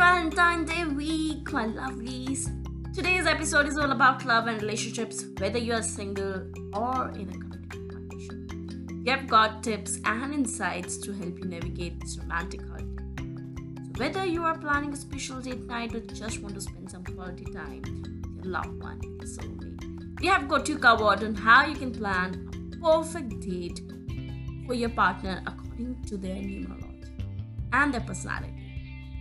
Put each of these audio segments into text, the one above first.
Valentine's Day week, my lovelies. Today's episode is all about love and relationships, whether you are single or in a committed partnership. We have got tips and insights to help you navigate this romantic holiday. So, whether you are planning a special date night or just want to spend some quality time with your loved one, soulmate, we have got you covered on how you can plan a perfect date for your partner according to their numerology and their personality.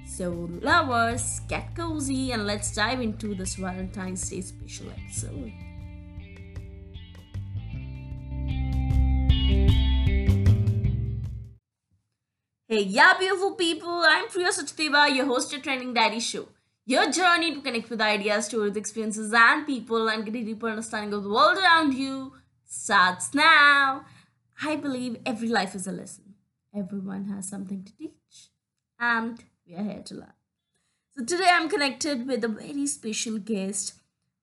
So, lovers, get cozy and let's dive into this Valentine's Day special episode. Hey, yeah, beautiful people. I'm Priya Sachdeva, your host of Trending Diary Show. Your journey to connect with ideas, stories, experiences, and people and get a deeper understanding of the world around you starts now. I believe every life is a lesson. Everyone has something to teach. And we are here to learn. So today I'm connected with a very special guest,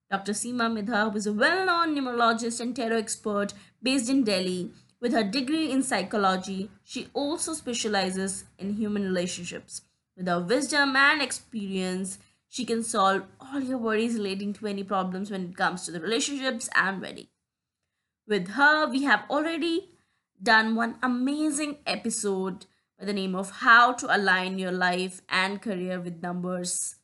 Dr. Seema Midha, who is a well-known numerologist and tarot expert based in Delhi. With her degree in psychology, she also specializes in human relationships. With her wisdom and experience, she can solve all your worries relating to any problems when it comes to the relationships and wedding. With her, we have already done one amazing episode by the name of How to Align Your Life and Career with Numbers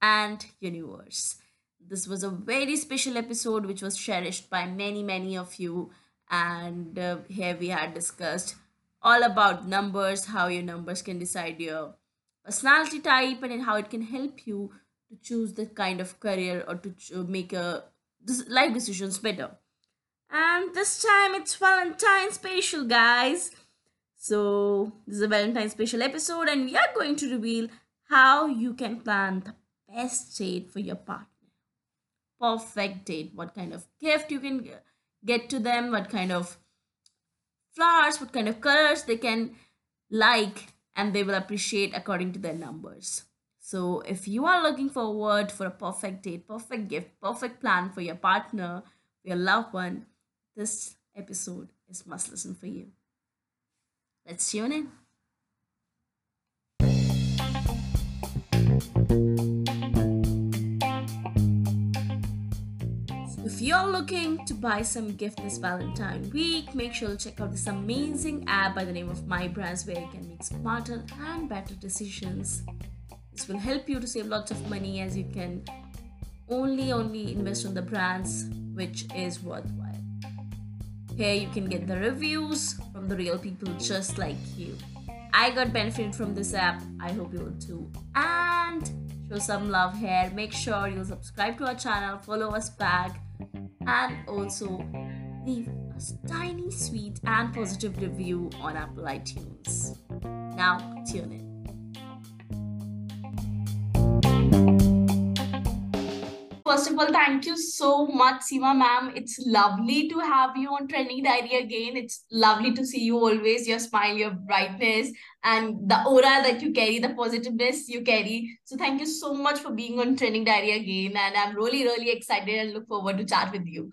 and Universe. This was a very special episode which was cherished by many, many of you. And uh, here we had discussed all about numbers, how your numbers can decide your personality type, and how it can help you to choose the kind of career or to make a life decisions better. And this time it's Valentine's special, guys. So, this is a Valentine's special episode, and we are going to reveal how you can plan the best date for your partner. Perfect date. What kind of gift you can get to them, what kind of flowers, what kind of colors they can like, and they will appreciate according to their numbers. So, if you are looking forward for a perfect date, perfect gift, perfect plan for your partner, your loved one, this episode is must listen for you. Let's tune in. if you're looking to buy some gift this Valentine week, make sure to check out this amazing app by the name of My Brands where you can make smarter and better decisions. This will help you to save lots of money as you can only only invest on the brands which is worthwhile. Here you can get the reviews the real people just like you. I got benefit from this app. I hope you will too. And show some love here. Make sure you subscribe to our channel, follow us back, and also leave us tiny, sweet, and positive review on Apple iTunes. Now, tune in. First of all, thank you so much, Seema ma'am. It's lovely to have you on Trending Diary again. It's lovely to see you always, your smile, your brightness, and the aura that you carry, the positiveness you carry. So thank you so much for being on Trending Diary again. And I'm really, really excited and look forward to chat with you.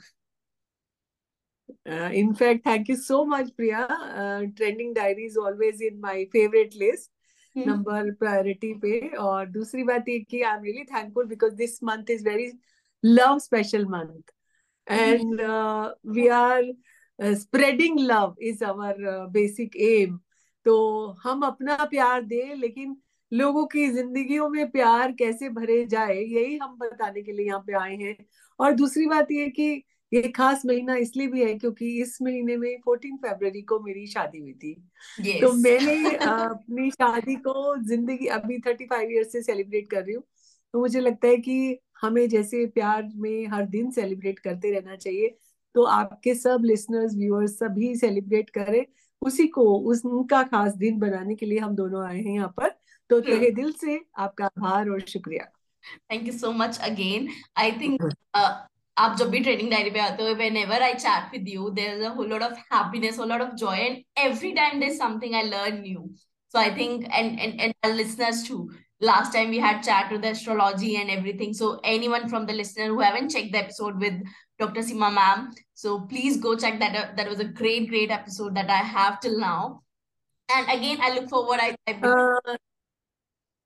Uh, in fact, thank you so much, Priya. Uh, Trending Diary is always in my favorite list. Number priority पे और दूसरी बात ये कि I am really thankful because this month is very love special month and we are spreading love is our basic aim तो हम अपना प्यार दें लेकिन लोगों की जिंदगियों में प्यार कैसे भरे जाए यही हम बताने के लिए यहाँ पे आए हैं। और दूसरी बात ये कि ये खास महीना इसलिए भी है क्योंकि इस महीने में फोर्टीन फरवरी को मेरी शादी हुई थी। yes. तो मैंने अपनी शादी को ज़िंदगी अभी थर्टी फाइव ईयर से सेलिब्रेट कर रही हूँ। तो मुझे लगता है कि हमें जैसे प्यार में हर दिन सेलिब्रेट करते रहना चाहिए। तो आपके सब लिसनर्स व्यूअर्स सभी सेलिब्रेट करें। उसी को उस उनका खास दिन बनाने के लिए हम दोनों आए हैं यहाँ पर। तो. तहे दिल से आपका आभार और शुक्रिया। Thank you so much again I think आप जब भी ट्रेनिंग डायरी पे आते हो whenever I chat with you there is a whole lot of happiness whole lot of joy and every time there something I learn new so i think and and, and our listeners too last time we had chat with astrology and everything so anyone from the listener who haven't checked the episode with dr sima ma'am so please go check that out. that was a great great episode that i have till now and again i look forward i, I uh,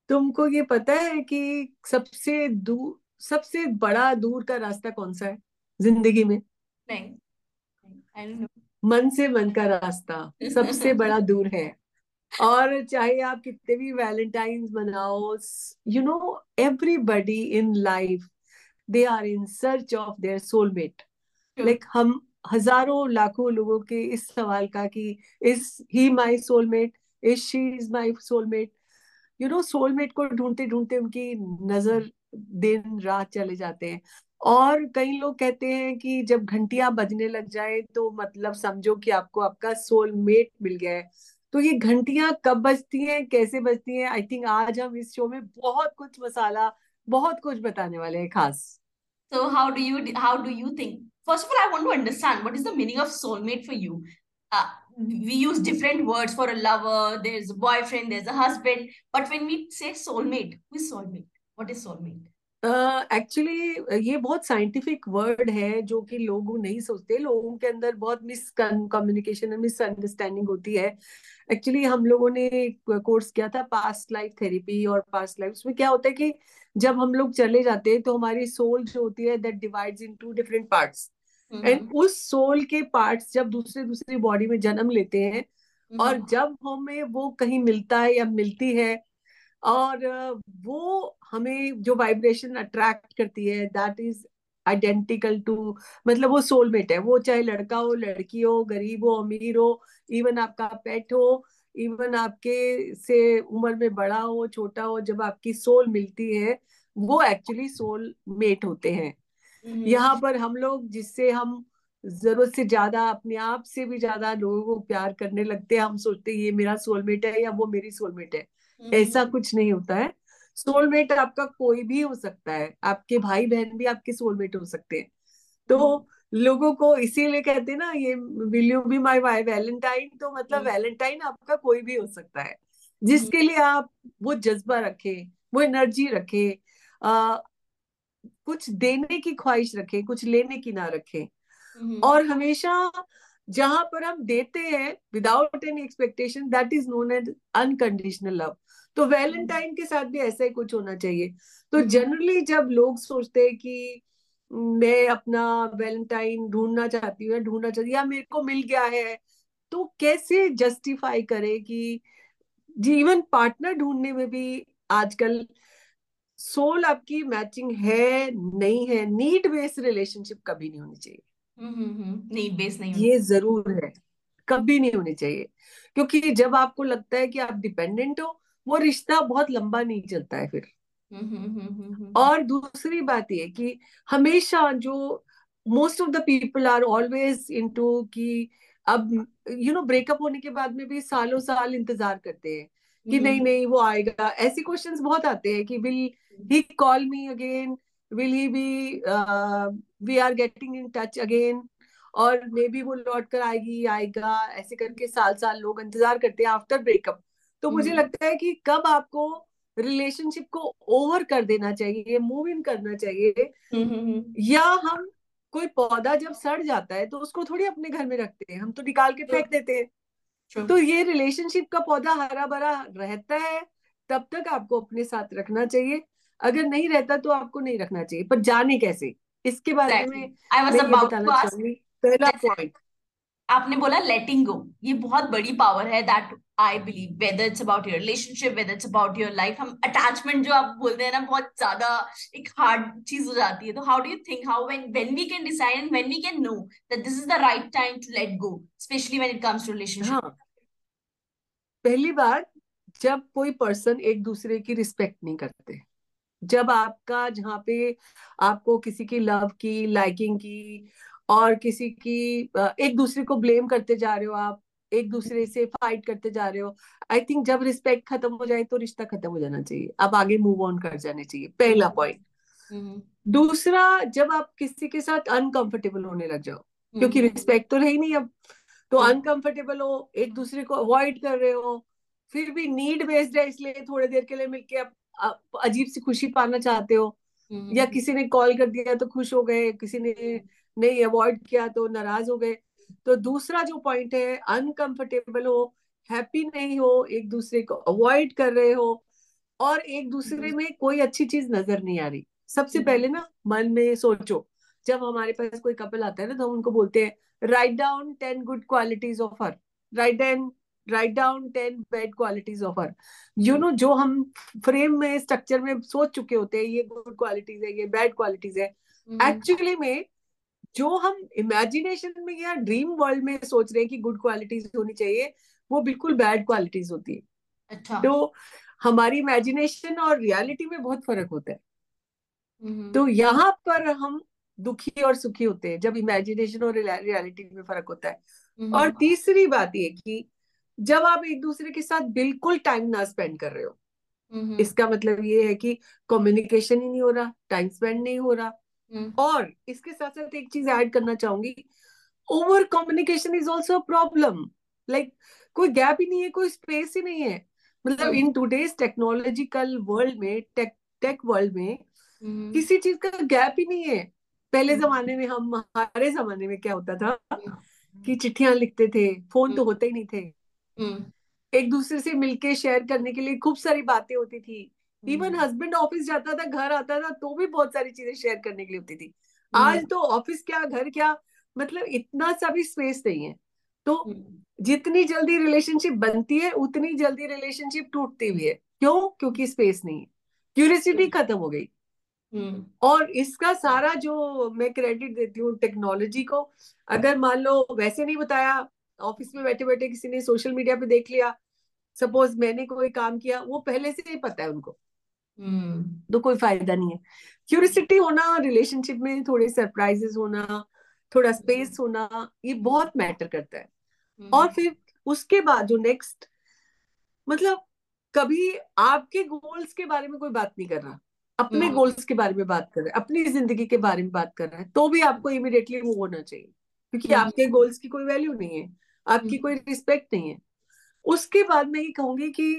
तुमको ये पता है कि सबसे दूर सबसे बड़ा दूर का रास्ता कौन सा है? ज़िंदगी में। नहीं। मन से मन का रास्ता सबसे बड़ा दूर है। और चाहे आप कितने भी वैलेंटाइंस मनाओ you know everybody in life they are in search of their soulmate like हम हज़ारों लाखों लोगों के इस सवाल का कि is he my soulmate is she is my soulmate you know soulmate को ढूंढते ढूंढते उनकी नज़र दिन रात चले जाते हैं। और कई लोग कहते हैं कि जब घंटिया बजने लग जाए तो मतलब समझो कि आपको आपका सोलमेट मिल गया है। तो ये घंटिया कब बजती हैं, कैसे बजती हैं? आई थिंक आज हम इस शो में बहुत कुछ मसाला, बहुत कुछ बताने वाले हैं खास। तो how do you how do you think first of all I want to understand what is the meaning of soulmate for you we use different words for a lover there is boyfriend there is a husband but when we say soulmate who soulmate What is soulmate? Actually uh, ये बहुत scientific word है जो कि लोग नहीं सोचते। लोगों के अंदर बहुत मिस कम्युनिकेशन और मिसअंडरस्टैंडिंग होती है। एक्चुअली हम लोगों ने कोर्स किया था पास्ट लाइफ थेरेपी और पास्ट लाइफ उसमें क्या होता है कि जब हम लोग चले जाते हैं तो हमारी सोल जो होती है that divides in two different parts and उस सोल के पार्ट्स जब दूसरे दूसरे बॉडी में जन्म लेते हैं और जब हमें वो कहीं मिलता है या मिलती है और वो हमें जो वाइब्रेशन अट्रैक्ट करती है दैट इज़ आइडेंटिकल टू मतलब वो सोलमेट है वो चाहे लड़का हो लड़की हो गरीब हो अमीर हो इवन आपका पेट हो इवन आपके से उम्र में बड़ा हो छोटा हो जब आपकी सोल मिलती है वो एक्चुअली सोल मेट होते हैं। यहाँ पर हम लोग जिससे हम ज़रूरत से ज़्यादा अपने आप से भी ज़्यादा लोगों को प्यार करने लगते हैं हम सोचते हैं ये मेरा सोलमेट है या वो मेरी सोलमेट है। ऐसा कुछ नहीं होता है। सोलमेट आपका कोई भी हो सकता है। आपके भाई बहन भी आपके सोलमेट हो सकते हैं। तो लोगों को इसीलिए कहते हैं ना ये will you be my why valentine तो मतलब वैलेंटाइन आपका कोई भी हो सकता है। जिसके लिए आप वो जज्बा रखे वो एनर्जी रखे आ, कुछ देने की ख्वाहिश रखे कुछ लेने की ना रखे। और हमेशा जहाँ पर हम देते हैं without any expectation that is known as unconditional love तो वैलेंटाइन के साथ भी ऐसा ही कुछ होना चाहिए। तो जनरली हम्म। जब लोग सोचते हैं कि मैं अपना वैलेंटाइन ढूंढना चाहती हूँ या ढूंढना चाहती या मेरे को मिल गया है तो कैसे जस्टिफाई करे कि जीवन पार्टनर ढूँढने में भी आजकल सोल आपकी मैचिंग है नहीं है नीड बेस्ड रिलेशनशिप कभी नहीं होनी चाहिए। नीड बेस्ड नहीं ये ज़रूर है कभी नहीं होनी चाहिए। क्योंकि जब आपको लगता है कि आप डिपेंडेंट हो वो रिश्ता बहुत लंबा नहीं चलता है फिर। और दूसरी बात ये कि हमेशा जो most of the people are always into कि अब यू नो ब्रेकअप होने के बाद में भी सालों साल इंतज़ार करते हैं कि नहीं नहीं वो आएगा। ऐसे क्वेश्चंस बहुत आते हैं कि will he call me again will he be we are getting in touch again और मे बी वो लौट कर आएगी आएगा। ऐसे करके साल साल लोग इंतज़ार करते हैं आफ्टर ब्रेकअप तो मुझे हम्म। लगता है कि कब आपको रिलेशनशिप को ओवर कर देना चाहिए मूव इन करना चाहिए हम्म, हम्म, या हम कोई पौधा जब सड़ जाता है तो उसको थोड़ी अपने घर में रखते हैं हम तो निकाल के फेंक देते हैं। तो ये रिलेशनशिप का पौधा हरा भरा रहता है तब तक आपको अपने साथ रखना चाहिए। अगर नहीं रहता तो आपको नहीं रखना चाहिए पर जाने कैसे? इसके बारे में मैं ये बताना चाहूँगी। पहला पॉइंट आपने बोला लेटिंग गो ये बहुत बड़ी पावर है that I believe whether it's about your relationship whether it's about your life हम अटैचमेंट जो आप बोलते हैं ना, बहुत ज़्यादा एक हार्ड चीज़ हो जाती है। तो how do you think how when when we can decide and when we can know that this is the right time to let go specially when it comes to relationship पहली बात, जब कोई person एक दूसरे की respect नहीं करते, जब आपका, जहाँ पे आपको किसी की लव की लाइकिंग की और किसी की एक दूसरे को ब्लेम करते जा रहे हो आप एक दूसरे से फाइट करते जा रहे हो। आई थिंक जब रिस्पेक्ट खत्म हो जाए तो रिश्ता खत्म हो जाना चाहिए। अब आगे मूव ऑन कर जाने चाहिए। पहला पॉइंट हम्म। दूसरा जब आप किसी के साथ अनकंफर्टेबल होने लग जाओ क्योंकि रिस्पेक्ट हम्म। तो रही नहीं अब। तो अनकंफर्टेबल हो एक दूसरे को अवॉइड कर रहे हो फिर भी नीड बेस्ड है इसलिए थोड़ी देर के लिए मिलके आप अजीब सी खुशी पाना चाहते हो। या किसी ने कॉल कर दिया तो खुश हो गए किसी ने नहीं अवॉइड किया तो नाराज़ हो गए। तो दूसरा जो पॉइंट है अनकंफर्टेबल हो हैप्पी नहीं हो एक दूसरे को अवॉइड कर रहे हो और एक दूसरे में कोई अच्छी चीज़ नज़र नहीं आ रही। सबसे हम्म। पहले ना मन में सोचो जब हमारे पास कोई कपल आता है ना तो हम उनको बोलते हैं write down ten good qualities of her write down write down ten bad qualities of her you know जो हम फ्रेम में स्ट्रक्चर में सोच चुके होते हैं ये गुड क्वालिटीज है ये बैड क्वालिटीज है। एक्चुअली में जो हम इमेजिनेशन में या ड्रीम वर्ल्ड में सोच रहे हैं कि गुड क्वालिटीज होनी चाहिए वो बिल्कुल बैड क्वालिटीज होती है अच्छा तो हमारी इमेजिनेशन और रियलिटी में बहुत फ़र्क होता है हम्म। तो यहाँ पर हम दुखी और सुखी होते हैं जब इमेजिनेशन और रियलिटी में फ़र्क होता है हम्म। और तीसरी बात ये कि जब आप एक दूसरे के साथ बिल्कुल टाइम ना स्पेंड कर रहे हो हम्म। इसका मतलब ये है कि कम्युनिकेशन ही नहीं हो रहा टाइम स्पेंड नहीं हो रहा। और इसके साथ साथ एक चीज़ ऐड करना चाहूँगी over communication is also problem like कोई गैप ही नहीं है कोई स्पेस ही नहीं है मतलब। इन टूडेज टेक्नोलॉजिकल वर्ल्ड में टेक टेक वर्ल्ड में हम्म। किसी चीज़ का गैप ही नहीं है पहले हम्म। जमाने में हम हमारे जमाने में क्या होता था। कि चिट्ठियाँ लिखते थे फ़ोन तो होते ही नहीं थे। एक दूसरे से मिलके शेयर करने के लिए खूब सारी बातें होती थी इवन हम्म। हस्बैंड ऑफ़िस जाता था घर आता था तो भी बहुत सारी चीज़ें शेयर करने के लिए होती थी हम्म। आज तो ऑफ़िस क्या घर क्या मतलब इतना सा भी स्पेस नहीं है तो हम्म। जितनी जल्दी रिलेशनशिप बनती है उतनी जल्दी रिलेशनशिप टूटती भी है क्यों क्योंकि स्पेस नहीं है क्यूरियसिटी खत्म हो गई हम्म। और इसका सारा जो मैं क्रेडिट देती हूँ टेक्नोलॉजी को अगर मान लो वैसे नहीं बताया ऑफ़िस में बैठे बैठे किसी ने सोशल मीडिया पे देख लिया सपोज़ मैंने कोई काम किया वो पहले से ही पता है उनको हम्म। तो कोई फ़ायदा नहीं है। क्यूरियसिटी होना रिलेशनशिप में थोड़े सरप्राइजेस होना थोड़ा स्पेस होना ये बहुत मैटर करता है। और फिर उसके बाद जो नेक्स्ट मतलब कभी आपके गोल्स के बारे में कोई बात नहीं कर रहा। अपने हम्म। गोल्स के बारे में बात कर रहा है अपनी ज़िंदगी के बारे में बात कर रहा है तो भी आपको इमिडिएटली मूव होना चाहिए। क्योंकि हम्म। आपके गोल्स की कोई वैल्यू नहीं है आपकी हम्म। कोई रिस्पेक्ट नहीं है। उसके बाद मैं ये कहूँगी कि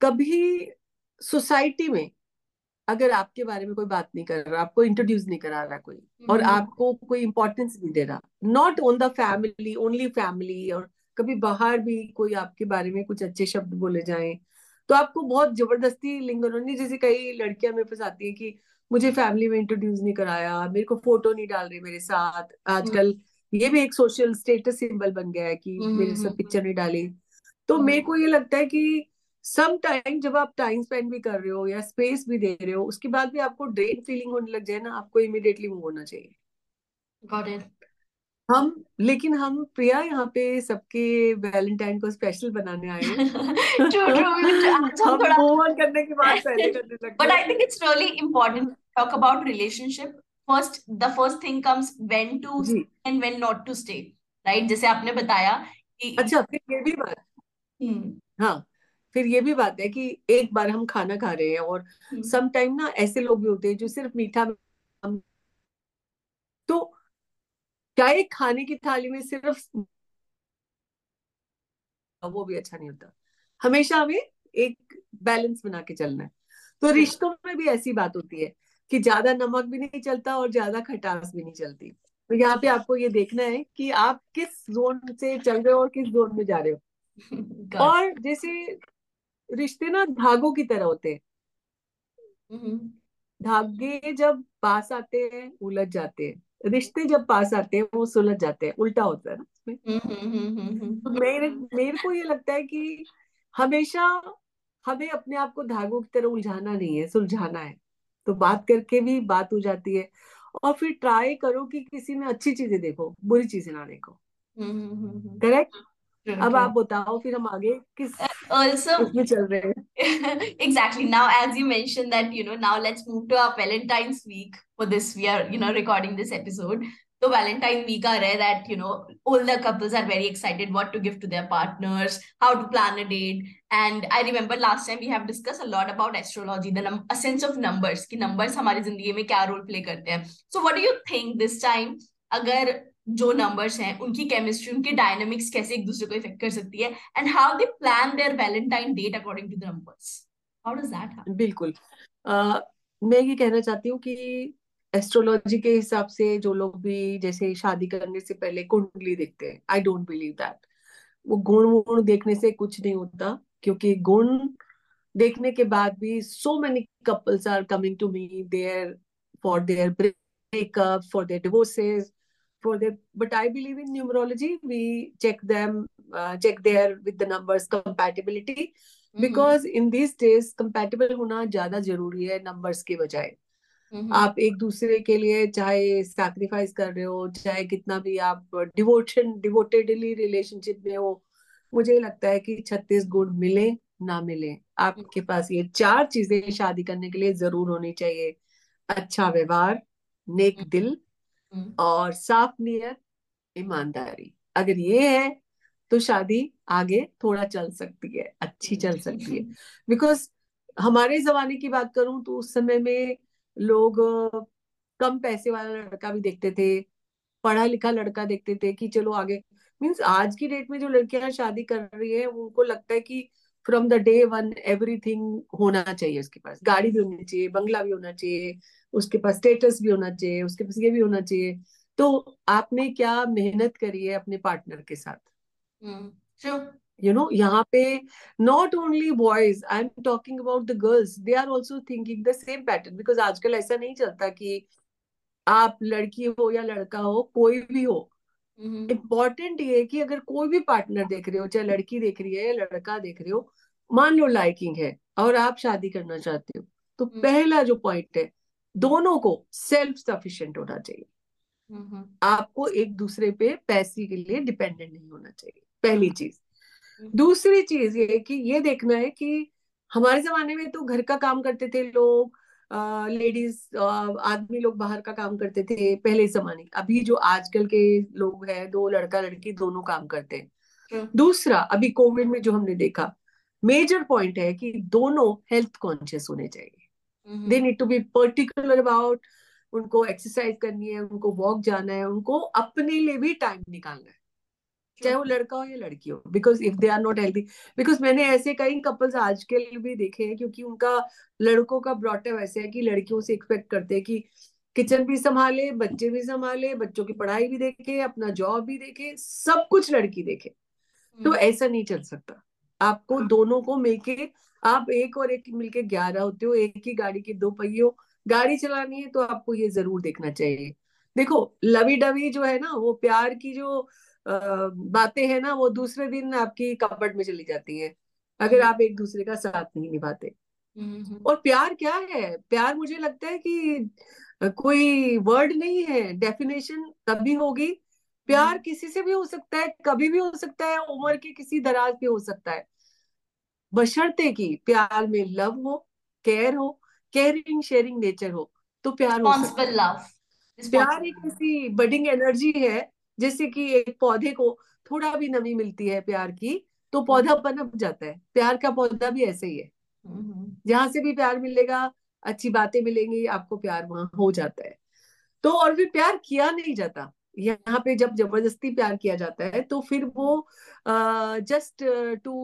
कभी सोसाइटी में अगर आपके बारे में कोई बात नहीं कर रहा आपको इंट्रोड्यूस नहीं करा रहा कोई और हम्म। आपको कोई इंपॉर्टेंस नहीं दे रहा not on the family only family और कभी बाहर भी कोई आपके बारे में कुछ अच्छे शब्द बोले जाए तो आपको बहुत ज़बरदस्ती लिंगरोनी जैसे कई लड़कियाँ मेरे पास आती है कि मुझे फैमिली में इंट्रोड्यूस नहीं कराया मेरे को फ़ोटो नहीं डाल रहे मेरे साथ आजकल ये भी एक सोशल स्टेटस सिंबल बन गया है कि हम्म, मेरे हम्म, साथ पिक्चर नहीं डाली तो हम्म। मेरे को ये लगता है कि सम टाइम जब आप टाइम स्पेंड भी कर रहे हो या स्पेस भी दे रहे हो उसके बाद भी आपको ड्रेन फीलिंग होने लग जाए ना आपको इमिडिएटली मूव होना चाहिए Got it. हम लेकिन हम प्रिया यहाँ पे सबके वैलेंटाइन को स्पेशल बनाने आए हैं True, true. We will- आज हम हम थोड़ा मूव ऑन करने की बात पहले करने लगते But I think it's really important to talk about relationship. First, the first thing comes when to ji stay and when not to stay. Right? जैसे आपने बताया कि अच्छा फिर ये भी बात हम्म, हाँ फिर ये भी बात है कि एक बार हम खाना खा रहे हैं और हम्म, सम टाइम ना ऐसे लोग भी होते हैं जो सिर्फ़ मीठा तो क्या एक खाने की थाली में सिर्फ़ वो भी अच्छा नहीं होता। हमेशा हमें एक बैलेंस बना के चलना है। तो रिश्तों में भी ऐसी बात होती है कि ज़्यादा नमक भी नहीं चलता और ज़्यादा खटास भी नहीं चलती। तो यहाँ पे आपको ये देखना है कि आप किस जोन से चल रहे हो और किस जोन में जा रहे हो। और जैसे रिश्ते ना धागों की तरह होते हैं। हम्म, धागे जब पास आते हैं उलझ जाते हैं। रिश्ते जब पास आते हैं वो सुलझ जाते हैं। उल्टा होता है ना इसमें। हम्म, हम्म, तो मेरे मेरे को ये लगता है कि हमेशा हमें अपने आप को धागों की तरह उलझाना नहीं है सुलझाना है। तो बात करके भी बात हो जाती है। और फिर ट्राई करो कि किसी में अच्छी चीज़ें देखो बुरी चीज़ें ना देखो। करेक्ट? अब true. आप बताओ फिर हम आगे किस Also, उसमें चल रहे हैं exactly now as you mentioned that you know now let's move to our valentine's week for this we are you know recording this episode so valentine week are rare that you know older couples are very excited what to give to their partners how to plan a date and i remember last time we have discussed a lot about astrology the num- a sense of numbers कि numbers हमारी जिंदगी में क्या role play करते हैं so what do you think this time अगर जो numbers हैं उनकी केमिस्ट्री उनकी डायनामिक्स कैसे एक दूसरे को इफ़ेक्ट कर सकती है and how they plan their valentine date according to the numbers how does that बिल्कुल। आ, मैं ये कहना चाहती हूँ कि एस्ट्रोलॉजी के हिसाब से जो लोग भी जैसे शादी करने से पहले कुंडली देखते हैं आई डोंट बिलीव दैट वो गुण वुण देखने से कुछ नहीं होता क्योंकि गुण देखने के बाद भी so many couples are coming to me there for their breakup for their divorces for their but i believe in numerology we check them uh, check their with the numbers compatibility mm-hmm. because in these days compatible होना ज़्यादा ज़रूरी है numbers के बजाय mm-hmm. आप एक दूसरे के लिए चाहे सैक्रिफाइस कर रहे हो चाहे कितना भी आप डिवोशन डिवोटेडली रिलेशनशिप में हो मुझे लगता है कि छत्तीस गुण मिले ना मिले आपके पास ये चार चीज़ें शादी करने के लिए ज़रूर होनी चाहिए अच्छा व्यवहार नेक दिल और साफ़ नियत ईमानदारी। अगर ये है तो शादी आगे थोड़ा चल सकती है अच्छी चल सकती है। बिकॉज़ हमारे जमाने की बात करूँ तो उस समय में लोग कम पैसे वाला लड़का भी देखते थे पढ़ा लिखा लड़का देखते थे कि चलो आगे। मीन्स आज की डेट में जो लड़कियाँ शादी कर रही है उनको लगता है कि from the day one everything होना चाहिए उसके पास। गाड़ी भी होनी चाहिए बंगला भी होना चाहिए उसके पास स्टेटस भी होना चाहिए उसके पास ये भी होना चाहिए। तो आपने क्या मेहनत करी है अपने पार्टनर के साथ? यू नो यहाँ पे not only boys I am talking about the girls they are also thinking the same pattern because आजकल ऐसा नहीं चलता कि आप लड़की हो या लड़का हो कोई भी हो इम्पोर्टेंट ये है कि अगर कोई भी पार्टनर देख रहे हो चाहे लड़की देख रही है या लड़का देख रहे हो मान लो लाइकिंग है और आप शादी करना चाहते हो तो हम्म। पहला जो पॉइंट है दोनों को सेल्फ सफिशिएंट होना चाहिए। आपको एक दूसरे पे पैसे के लिए डिपेंडेंट नहीं होना चाहिए पहली चीज़। दूसरी चीज़ ये कि ये देखना है कि हमारे जमाने में तो घर का काम करते थे लोग लेडीज़ आदमी लोग बाहर का काम करते थे पहले जमाने अभी जो आजकल के लोग हैं दो लड़का लड़की दोनों काम करते हैं। दूसरा अभी कोविड में जो हमने देखा मेजर पॉइंट है कि दोनों हेल्थ कॉन्शियस होने चाहिए। They need to be particular about उनको एक्सरसाइज करनी है उनको वॉक जाना है उनको अपने लिए भी टाइम निकालना है। चाहे वो लड़का हो या लड़की हो because if they are not healthy because मैंने ऐसे कई कपल्स आजकल भी देखे हैं क्योंकि उनका लड़कों का ब्रॉटअप ऐसे है कि लड़कियों से एक्सपेक्ट करते हैं कि किचन भी संभाले बच्चे भी संभाले बच्चों की पढ़ाई भी देखे अपना जॉब भी देखे सब कुछ लड़की देखे तो हम्म। ऐसा नहीं चल सकता आपको हाँ। दोनों को मिलके आप एक और एक मिलके ग्यारह होते हो एक ही गाड़ी के दो पहियों गाड़ी चलानी है तो आपको ये ज़रूर देखना चाहिए देखो लवी डवी जो है ना वो प्यार की जो बातें हैं ना वो दूसरे दिन आपकी कपबर्ड में चली जाती है। अगर हम्म। आप एक दूसरे का साथ नहीं निभाते। हम्म। और प्यार क्या है? प्यार मुझे लगता है कि कोई वर्ड नहीं है। डेफिनेशन तभी होगी। प्यार हम्म। किसी से भी हो सकता है कभी भी हो सकता है उम्र के किसी दराज पे हो सकता है। बशर्ते की प्यार में लव हो केयर हो केयरिंग शेयरिंग नेचर हो तो प्यार हो सकता है। प्यार एक ऐसी बडिंग एनर्जी है जैसे कि एक पौधे को थोड़ा भी नमी मिलती है प्यार की तो पौधा पनप जाता है। प्यार का पौधा भी ऐसे ही है। जहाँ से भी प्यार मिलेगा अच्छी बातें मिलेंगी आपको प्यार वहाँ हो जाता है। तो और भी प्यार किया नहीं जाता। यहाँ पे जब ज़बरदस्ती प्यार किया जाता है तो फिर वो just to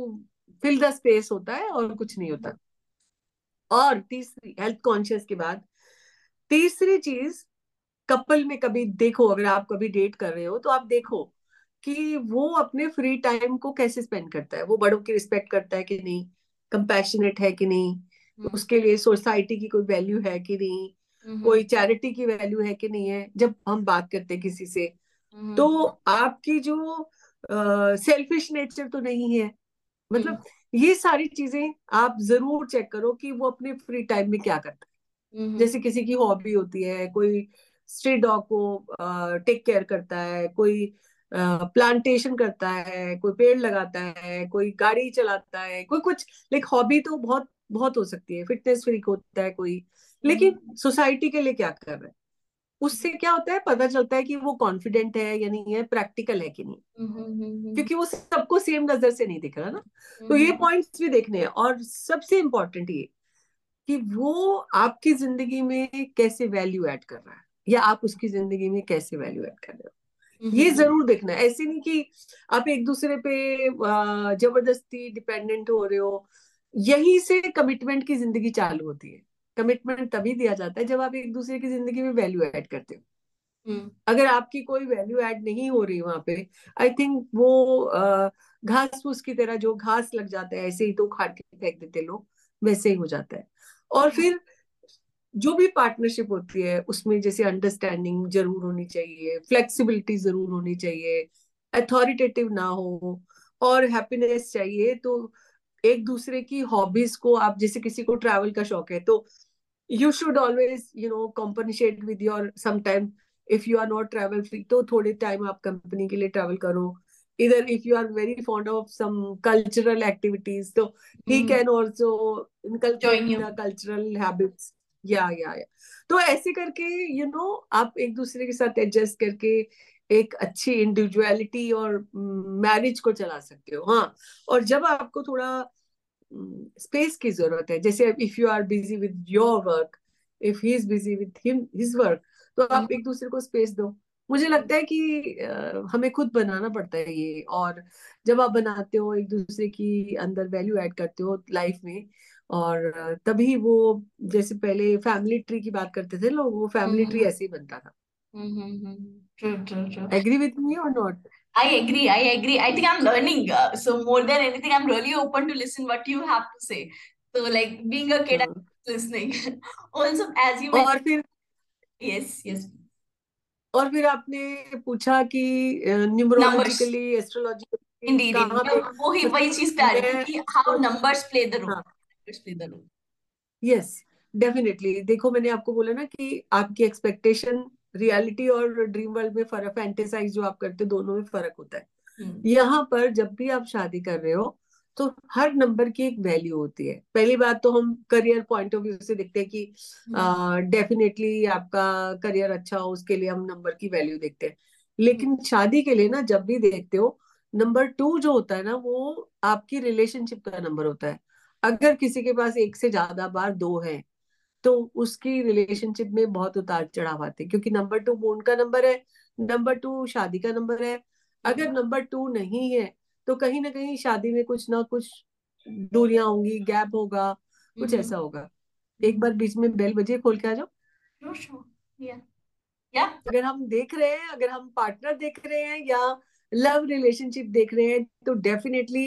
fill the space होता है और कुछ नहीं होता। और तीसरी हेल्थ कॉन्शियस के बाद तीसरी चीज़ कपल में कभी देखो अगर आप कभी डेट कर रहे हो तो आप देखो कि वो अपने फ्री टाइम को कैसे स्पेंड करता है। वो बड़ों की रिस्पेक्ट करता है कि नहीं? कंपैशनेट है कि नहीं? हम्म। उसके लिए सोसाइटी की कोई वैल्यू है कि नहीं? हम्म। कोई चैरिटी की वैल्यू है कि नहीं है? जब हम बात करते हैं किसी से हम्म। तो आपकी जो सेल्फिश uh, नेचर तो नहीं है। मतलब ये सारी चीज़ें आप ज़रूर चेक करो कि वो अपने फ्री टाइम में क्या करता है। जैसे किसी की हॉबी होती है कोई स्ट्रीट डॉग को टेक केयर करता है कोई प्लांटेशन करता है कोई पेड़ लगाता है कोई गाड़ी चलाता है कोई कुछ लाइक हॉबी तो बहुत बहुत हो सकती है फिटनेस फ्रीक होता है कोई। लेकिन सोसाइटी हम्म। के लिए क्या कर रहा है? उससे क्या होता है पता चलता है कि वो कॉन्फिडेंट है या नहीं है प्रैक्टिकल है कि नहीं। हम्म, हम्म, क्योंकि वो सबको सेम नज़र से नहीं दिख रहा ना। तो ये पॉइंट्स भी देखने हैं और सबसे इम्पोर्टेंट ये कि वो आपकी ज़िंदगी में कैसे वैल्यू ऐड कर रहा है। या आप उसकी ज़िंदगी में कैसे वैल्यू एड कर रहे हो? ये ज़रूर देखना है। ऐसे नहीं कि आप एक दूसरे पे ज़बरदस्ती डिपेंडेंट हो रहे हो। यही से कमिटमेंट की ज़िंदगी चालू होती है। कमिटमेंट तभी दिया जाता है जब आप एक दूसरे की ज़िंदगी में वैल्यू ऐड करते हो। हम्म। अगर आपकी कोई वैल्यू ऐड नहीं हो रही वहाँ पे आई थिंक वो घास फूस की तरह जो घास लग जाता है ऐसे ही तो खाट के फेंक देते लोग वैसे ही हो जाता है। और फिर जो भी पार्टनरशिप होती है उसमें जैसे अंडरस्टैंडिंग ज़रूर होनी चाहिए फ्लेक्सिबिलिटी ज़रूर होनी चाहिए अथॉरिटेटिव ना हो और हैप्पीनेस चाहिए तो एक दूसरे की हॉबीज को आप जैसे किसी को ट्रैवल का शौक है तो you should always you know compensate with your some time if you are not travel free तो थोड़े टाइम आप कंपनी के लिए ट्रैवल करो। इधर if you are very fond of some cultural activities तो he can also inculcate cultural habits yeah yeah yeah. तो ऐसे करके यू you नो know, आप एक दूसरे के साथ एडजस्ट करके एक अच्छी इंडिविजुअलिटी और मैरिज को चला सकते हो हाँ। और जब आपको थोड़ा स्पेस की ज़रूरत है जैसे if you are busy with your work if he is busy with him his work तो आप हम्म। एक दूसरे को स्पेस दो। मुझे लगता है कि हमें खुद बनाना पड़ता है ये और जब आप बनाते हो एक दूसरे की अंदर वैल्यू ऐड करते हो लाइफ में और तभी वो जैसे पहले फैमिली ट्री की बात करते थे लोग वो फैमिली ट्री ऐसे ही बनता था. Agree with me or not? I agree. I agree. I think I'm learning. Uh, so more than anything, I'm really open to listen what you have to say. So like being a kid, I'm listening. also, as you mentioned. और फिर yes, yes. और फिर आपने पूछा कि numerologically astrologically Indeed वो ही वही चीज़ पे आ रही है कि how numbers play the role yes definitely देखो मैंने आपको बोला ना कि आपकी एक्सपेक्टेशन रियलिटी और ड्रीम वर्ल्ड में फ़र्क फैंटेसाइज जो आप करते दोनों में फ़र्क होता है हम्म। यहाँ पर जब भी आप शादी कर रहे हो तो हर नंबर की एक वैल्यू होती है पहली बात तो हम करियर पॉइंट ऑफ़ व्यू से देखते हैं कि डेफिनेटली हम्म। आपका करियर अच्छा हो उसके लिए हम नंबर की वैल्यू देखते हैं लेकिन हम्म। शादी के लिए ना जब भी देखते हो नंबर टू जो होता है ना वो आपकी रिलेशनशिप का नंबर होता है अगर किसी के पास एक से ज़्यादा बार दो है तो उसकी रिलेशनशिप में बहुत उतार चढ़ाव आते क्योंकि नंबर टू मून का नंबर है नंबर टू शादी का नंबर है। अगर नंबर टू नहीं है तो कहीं ना कहीं शादी में कुछ ना कुछ दूरियाँ होंगी गैप होगा कुछ ऐसा होगा। एक बार बीच में बेल बजे खोल के आ जाओ। या अगर हम देख रहे हैं अगर हम पार्टनर देख रहे हैं या लव रिलेशनशिप देख रहे हैं तो डेफिनेटली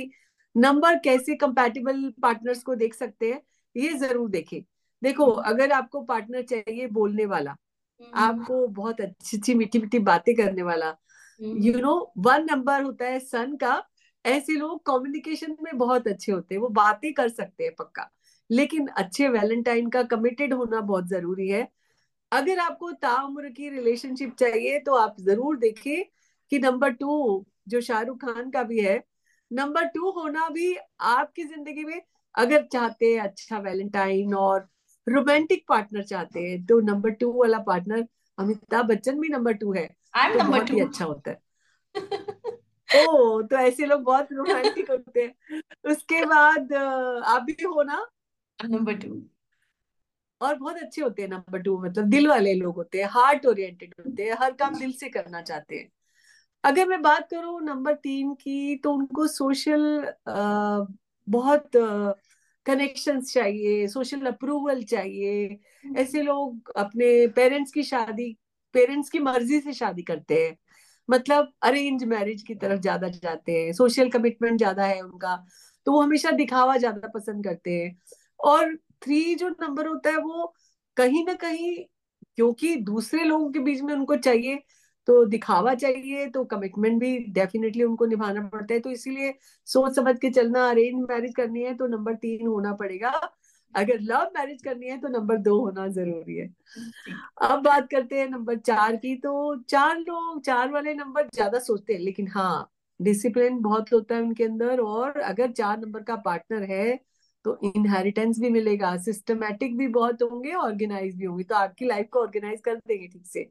नंबर कैसे कंपैटिबल पार्टनर्स को देख सकते हैं ये ज़रूर देखें। देखो अगर आपको पार्टनर चाहिए बोलने वाला हम्म। आपको बहुत अच्छी अच्छी मीठी मीठी बातें करने वाला यू नो वन नंबर होता है सन का ऐसे लोग कम्युनिकेशन में बहुत अच्छे होते हैं वो बातें कर सकते हैं पक्का। लेकिन अच्छे वैलेंटाइन का कमिटेड होना बहुत ज़रूरी है। अगर आपको ताउम्र की रिलेशनशिप चाहिए तो आप ज़रूर देखिए कि नंबर टू जो शाहरुख खान का भी है नंबर टू होना भी आपकी ज़िंदगी में अगर चाहते हैं अच्छा वैलेंटाइन और रोमांटिक पार्टनर चाहते हैं तो नंबर टू वाला पार्टनर अमिताभ बच्चन भी नंबर टू है। तो बहुत ही अच्छा होता है। ओ तो ऐसे लोग बहुत रोमांटिक होते हैं। उसके बाद आप भी हो ना? नंबर टू और बहुत अच्छे होते हैं नंबर टू मतलब दिल वाले लोग होते हैं हार्ट ओरिएंटेड होते हैं हर काम दिल से करना चाहते हैं। अगर मैं बात करूँ नंबर तीन की तो उनको सोशल बहुत कनेक्शन चाहिए सोशल अप्रूवल चाहिए। हम्म। ऐसे लोग अपने पेरेंट्स की शादी पेरेंट्स की मर्ज़ी से शादी करते हैं। मतलब अरेंज मैरिज की तरफ़ ज़्यादा जाते हैं सोशल कमिटमेंट ज़्यादा है उनका तो वो हमेशा दिखावा ज़्यादा पसंद करते हैं। और थ्री जो नंबर होता है वो कहीं ना कहीं क्योंकि दूसरे लोगों के बीच में उनको चाहिए तो दिखावा चाहिए तो कमिटमेंट भी डेफिनेटली उनको निभाना पड़ता है। तो इसीलिए सोच समझ के चलना अरेंज मैरिज करनी है तो नंबर तीन होना पड़ेगा। अगर लव मैरिज करनी है तो नंबर दो होना ज़रूरी है। अब बात करते हैं नंबर चार की। तो चार लोग चार वाले नंबर ज़्यादा सोचते हैं लेकिन हाँ डिसिप्लिन बहुत होता है उनके अंदर और अगर चार नंबर का पार्टनर है तो इनहेरिटेंस भी मिलेगा सिस्टमेटिक भी बहुत होंगे ऑर्गेनाइज भी होंगे। तो आपकी लाइफ को ऑर्गेनाइज कर देंगे ठीक से।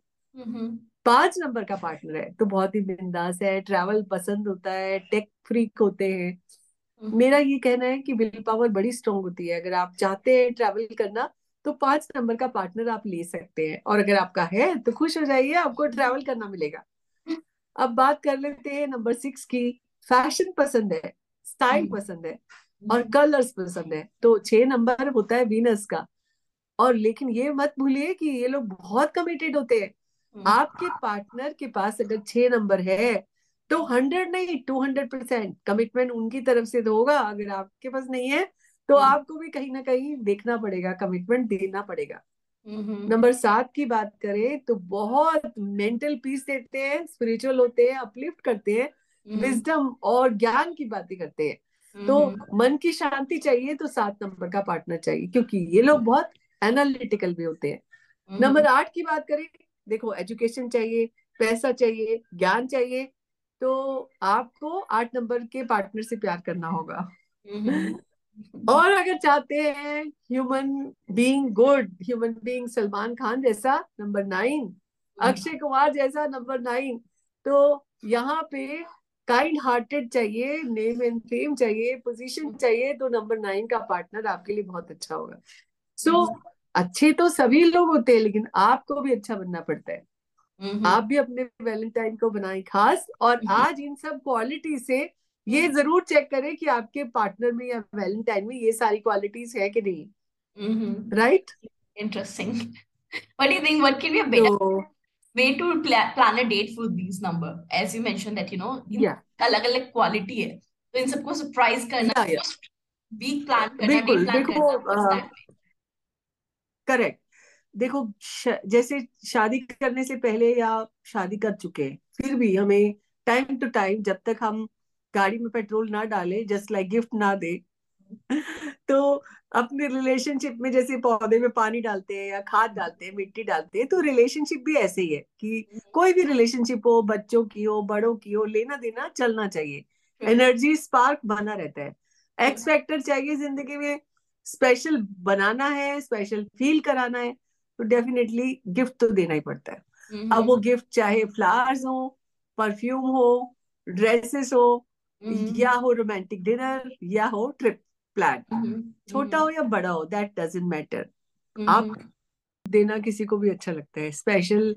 पाँच नंबर का पार्टनर है तो बहुत ही बिंदास है ट्रैवल पसंद होता है टेक फ्रीक होते हैं हम्म। मेरा ये कहना है कि विल पावर बड़ी स्ट्रांग होती है अगर आप चाहते हैं ट्रैवल करना तो पाँच नंबर का पार्टनर आप ले सकते हैं और अगर आपका है तो खुश हो जाइए आपको ट्रैवल करना मिलेगा अब बात कर लेते हैं नंबर सिक्स की फ़ैशन पसंद है स्टाइल हम्म। पसंद है और कलर्स पसंद है तो छह नंबर होता है वीनस का और लेकिन ये मत भूलिए कि ये लोग बहुत कमिटेड होते हैं हम्म। आपके पार्टनर के पास अगर छह नंबर है तो हंड्रेड नहीं टू हंड्रेड परसेंट कमिटमेंट उनकी तरफ़ से तो होगा। अगर आपके पास नहीं है तो हम्म। आपको भी कहीं ना कहीं देखना पड़ेगा कमिटमेंट देना पड़ेगा। हम्म नंबर सात की बात करें तो बहुत मेंटल पीस देते हैं स्पिरिचुअल होते हैं अपलिफ्ट करते हैं हम्म। विजडम और ज्ञान की बातें करते हैं। तो हम्म मन की शांति चाहिए तो सात नंबर का पार्टनर चाहिए क्योंकि ये लोग बहुत एनालिटिकल भी होते हैं। हम्म। नंबर आठ की बात करें देखो एजुकेशन चाहिए पैसा चाहिए ज्ञान चाहिए तो आपको आठ नंबर के पार्टनर से प्यार करना होगा। हम्म। और अगर चाहते हैं human being good human being Salman Khan जैसा नंबर नाइन अक्षय कुमार जैसा नंबर नाइन तो यहाँ पे काइंड हार्टेड चाहिए नेम एंड फेम चाहिए पोजीशन चाहिए तो नंबर नाइन का पार्टनर आपके लिए बहुत अच्छा होगा। सो so, अच्छे तो सभी लोग होते हैं लेकिन आपको भी अच्छा बनना पड़ता है। आप भी अपने वैलेंटाइन को बनाएँ खास और आज इन सब क्वालिटी से ये ज़रूर चेक करें कि आपके पार्टनर में या वैलेंटाइन में ये सारी क्वालिटीज है कि नहीं। Right Interesting. What do you think? What can be a better way to pla plan a date for these number? As you mentioned that you know या अलग अलग क्वालिटी है तो इन सबको सरप्राइज़ करना वीक प्लान करना बिल्कुल देखो करना What's that way? करेक्ट देखो श, जैसे शादी करने से पहले या शादी कर चुके हैं फिर भी हमें टाइम टू टाइम जब तक हम गाड़ी में पेट्रोल ना डाले जस्ट लाइक गिफ्ट ना दे तो अपने रिलेशनशिप में जैसे पौधे में पानी डालते हैं या खाद डालते हैं मिट्टी डालते हैं तो रिलेशनशिप भी ऐसे ही है कि कोई भी रिलेशनशिप हो बच्चों की हो बड़ों की हो लेना देना चलना चाहिए। एनर्जी स्पार्क बना रहता है। एक्स फैक्टर चाहिए ज़िंदगी में स्पेशल बनाना है स्पेशल फील कराना है तो डेफिनेटली गिफ्ट तो देना ही पड़ता है। अब वो हम्म। गिफ्ट चाहे फ्लावर्स हो परफ्यूम हो ड्रेसेस हो हम्म। या हो रोमांटिक डिनर या हो ट्रिप प्लान हम्म छोटा हो या बड़ा हो दैट डजेंट मैटर आप हम्म। देना किसी को भी अच्छा लगता है। स्पेशल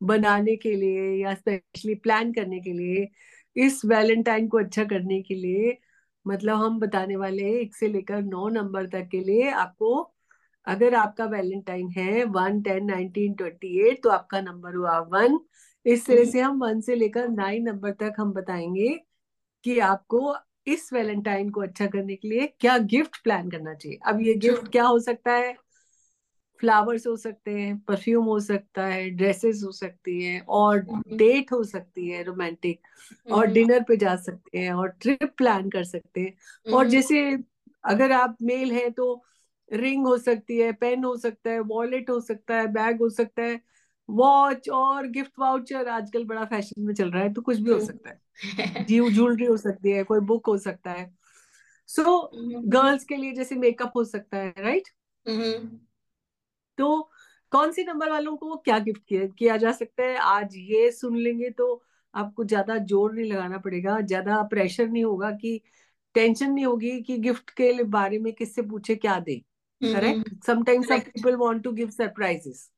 बनाने के लिए या स्पेशली प्लान करने के लिए इस वैलेंटाइन को अच्छा करने के लिए मतलब हम बताने वाले हैं एक से लेकर नौ नंबर तक के लिए आपको अगर आपका वैलेंटाइन है one ten nineteen twenty eight तो आपका नंबर हुआ वन। इस तरह से हम वन से लेकर नाइन नंबर तक हम बताएँगे कि आपको इस वैलेंटाइन को अच्छा करने के लिए क्या गिफ्ट प्लान करना चाहिए। अब ये गिफ्ट क्या हो सकता है? फ्लावर्स हो सकते हैं परफ्यूम हो सकता है ड्रेसेस हो सकती हैं और हम्म। डेट हो सकती है रोमांटिक और हम्म। डिनर पे जा सकते हैं और ट्रिप प्लान कर सकते हैं। और हम्म। जैसे अगर आप मेल हैं तो रिंग हो सकती है पेन हो सकता है वॉलेट हो सकता है बैग हो सकता है वॉच और गिफ्ट वाउचर आजकल बड़ा फ़ैशन में चल रहा है तो कुछ भी हो सकता है। जीव ज्वेलरी हो सकती है कोई बुक हो सकता है। सो हम्म। गर्ल्स के लिए जैसे मेकअप हो सकता है राइट? हम्म। तो कौन सी नंबर वालों को क्या गिफ्ट किया, किया जा सकता है? आज ये सुन लेंगे तो आपको ज़्यादा ज़ोर नहीं लगाना पड़ेगा ज़्यादा प्रेशर नहीं होगा कि टेंशन नहीं होगी कि गिफ्ट के बारे में किससे पूछे क्या दे correct sometimes some people want to give surprises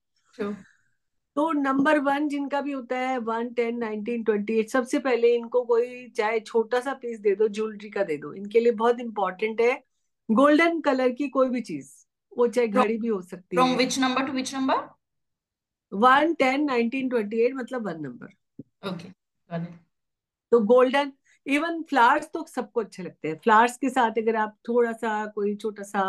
तो नंबर वन जिनका भी होता है one ten nineteen twenty eight सबसे पहले इनको कोई चाहे छोटा सा पीस दे दो ज्वेलरी का दे दो। इनके लिए बहुत इंपॉर्टेंट है गोल्डन कलर की कोई भी चीज़। वो चाहे घड़ी भी हो सकती from है। which number to which number? One ten nineteen twenty eight मतलब वन नंबर Okay. तो गोल्डन इवन फ्लावर्स तो सबको अच्छे लगते हैं। फ्लावर्स के साथ अगर आप थोड़ा सा कोई छोटा सा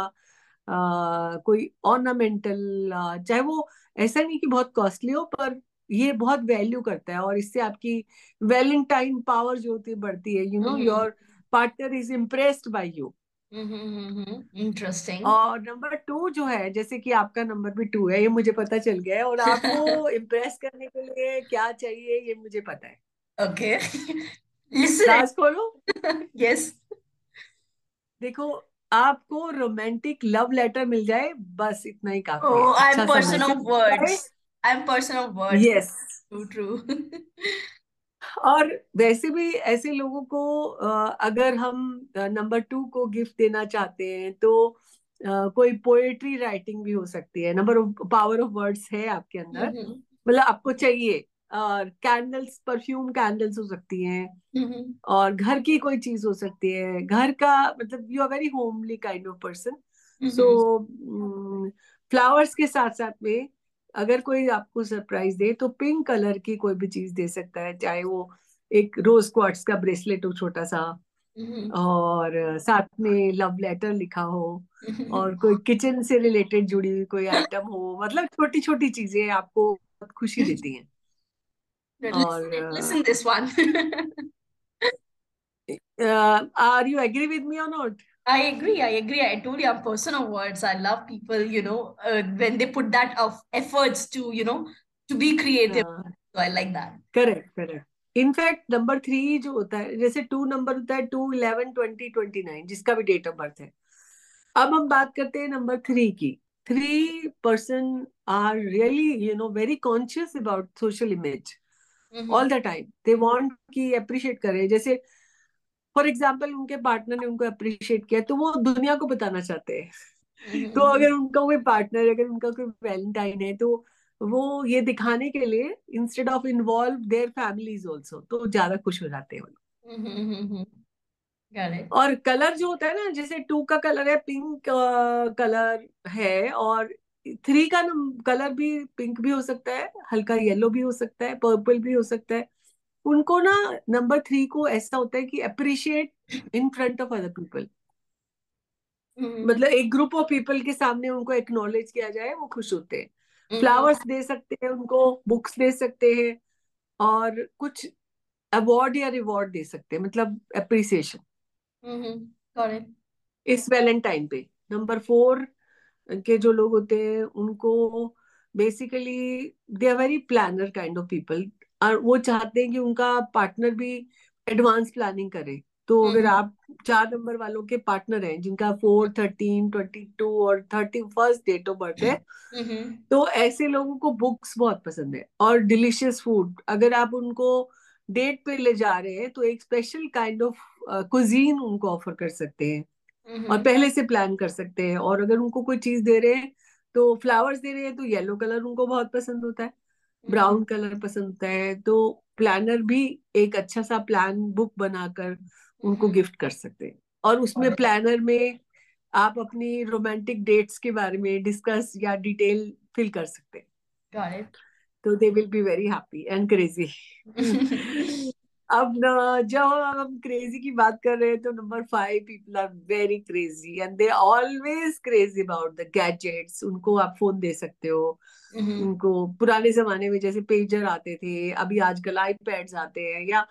आ, कोई ऑर्नामेंटल चाहे वो ऐसा नहीं कि बहुत कॉस्टली हो पर ये बहुत वैल्यू करता है और इससे आपकी वैलेंटाइन पावर जो होती है बढ़ती है। You know your partner is impressed by you hmm hmm और नंबर टू जो है जैसे कि आपका नंबर भी टू है ये मुझे पता चल गया है और आपको इम्प्रेस करने के लिए क्या चाहिए ये मुझे पता है Okay. Listen. राज खोलो Yes. देखो आपको रोमांटिक लव लेटर मिल जाए बस इतना ही काफ़ी I'm सा person of मैसेज मिल जाए words. I'm person of words. Yes True, true. और वैसे भी ऐसे लोगों को अगर हम नंबर टू को गिफ्ट देना चाहते हैं तो कोई पोएट्री राइटिंग भी हो सकती है। नंबर पावर ऑफ़ वर्ड्स है आपके अंदर। हम्म मतलब आपको चाहिए और कैंडल्स परफ्यूम कैंडल्स हो सकती हैं। हम्म और घर की कोई चीज़ हो सकती है। घर का मतलब you are very homely kind of person so flowers के साथ साथ में अगर कोई आपको सरप्राइज़ दे तो पिंक कलर की कोई भी चीज़ दे सकता है चाहे वो एक रोज क्वार्ट्स का ब्रेसलेट हो छोटा सा Mhm. और साथ में लव लेटर लिखा हो और कोई किचन से रिलेटेड जुड़ी हुई कोई आइटम हो मतलब छोटी छोटी चीज़ें आपको बहुत खुशी देती हैं और Listen this one. Are you agree with me or not I agree. I agree. I told you I'm a words. I love people, you know, uh, when they put that of efforts to, you know, to be creative. So I like that. Correct correct in fact number three जो होता है जैसे two number होता है two eleven twenty twenty nine जिसका भी date of birth है अब हम बात करते हैं नंबर थ्री की three person are really you know very conscious about social image Mhm. All the time they want कि अप्रिशिएट करें जैसे फॉर एग्ज़ाम्पल उनके पार्टनर ने उनको अप्रिशिएट किया तो वो दुनिया को बताना चाहते हैं Mhm. तो अगर उनका कोई पार्टनर अगर उनका कोई वैलेंटाइन है तो वो ये दिखाने के लिए instead of involve their families also तो ज़्यादा खुश हो जाते हैं वो लोग। It. और कलर जो होता है ना जैसे टू का कलर है पिंक कलर है और थ्री का कलर भी पिंक भी हो सकता है हल्का येलो भी हो सकता है पर्पल भी हो सकता है उनको ना नंबर थ्री को ऐसा होता है कि appreciate in front of other people. मतलब एक ग्रुप ऑफ़ पीपल के सामने उनको एक्नोलेज किया जाए वो खुश होते हैं. फ्लावर्स दे सकते हैं उनको बुक्स दे सकते हैं और कुछ अवार्ड या रिवॉर्ड दे सकते हैं मतलब अप्रिसिएशन it. इस वैलेंटाइन पे नंबर फोर के जो लोग होते हैं उनको basically they are very planner kind of people और वो चाहते हैं कि उनका पार्टनर भी एडवांस प्लानिंग करे तो अगर Mhm. आप चार नंबर वालों के पार्टनर हैं जिनका फोर थर्टीन ट्वेंटी टू और thirty first date of birth है Mhm. तो ऐसे लोगों को बुक्स बहुत पसंद है और डिलीशियस फ़ूड अगर आप उनको डेट पे ले जा रहे हैं तो एक स्पेशल काइंड ऑफ़ कुजीन उनको ऑफ़र कर सकते हैं और. पहले से प्लान कर सकते हैं और अगर उनको कोई चीज़ दे रहे हैं तो फ्लावर्स दे रहे हैं तो येलो कलर उनको बहुत पसंद होता है ब्राउन कलर पसंद होता है तो प्लानर भी एक अच्छा सा प्लान बुक बनाकर उनको Mhm. गिफ्ट कर सकते हैं। और उसमें प्लानर में आप अपनी रोमांटिक डेट्स के बारे में डिस्कस या डिटेल फिल कर सकते हैं। तो they will be very happy and crazy. अब न, जब हम क्रेजी की बात कर रहे हैं तो number five people are very crazy and they always crazy about the gadgets उनको आप फ़ोन दे सकते हो Mhm. उनको पुराने जमाने में जैसे पेजर आते थे अभी आजकल आईपैड्स आते हैं या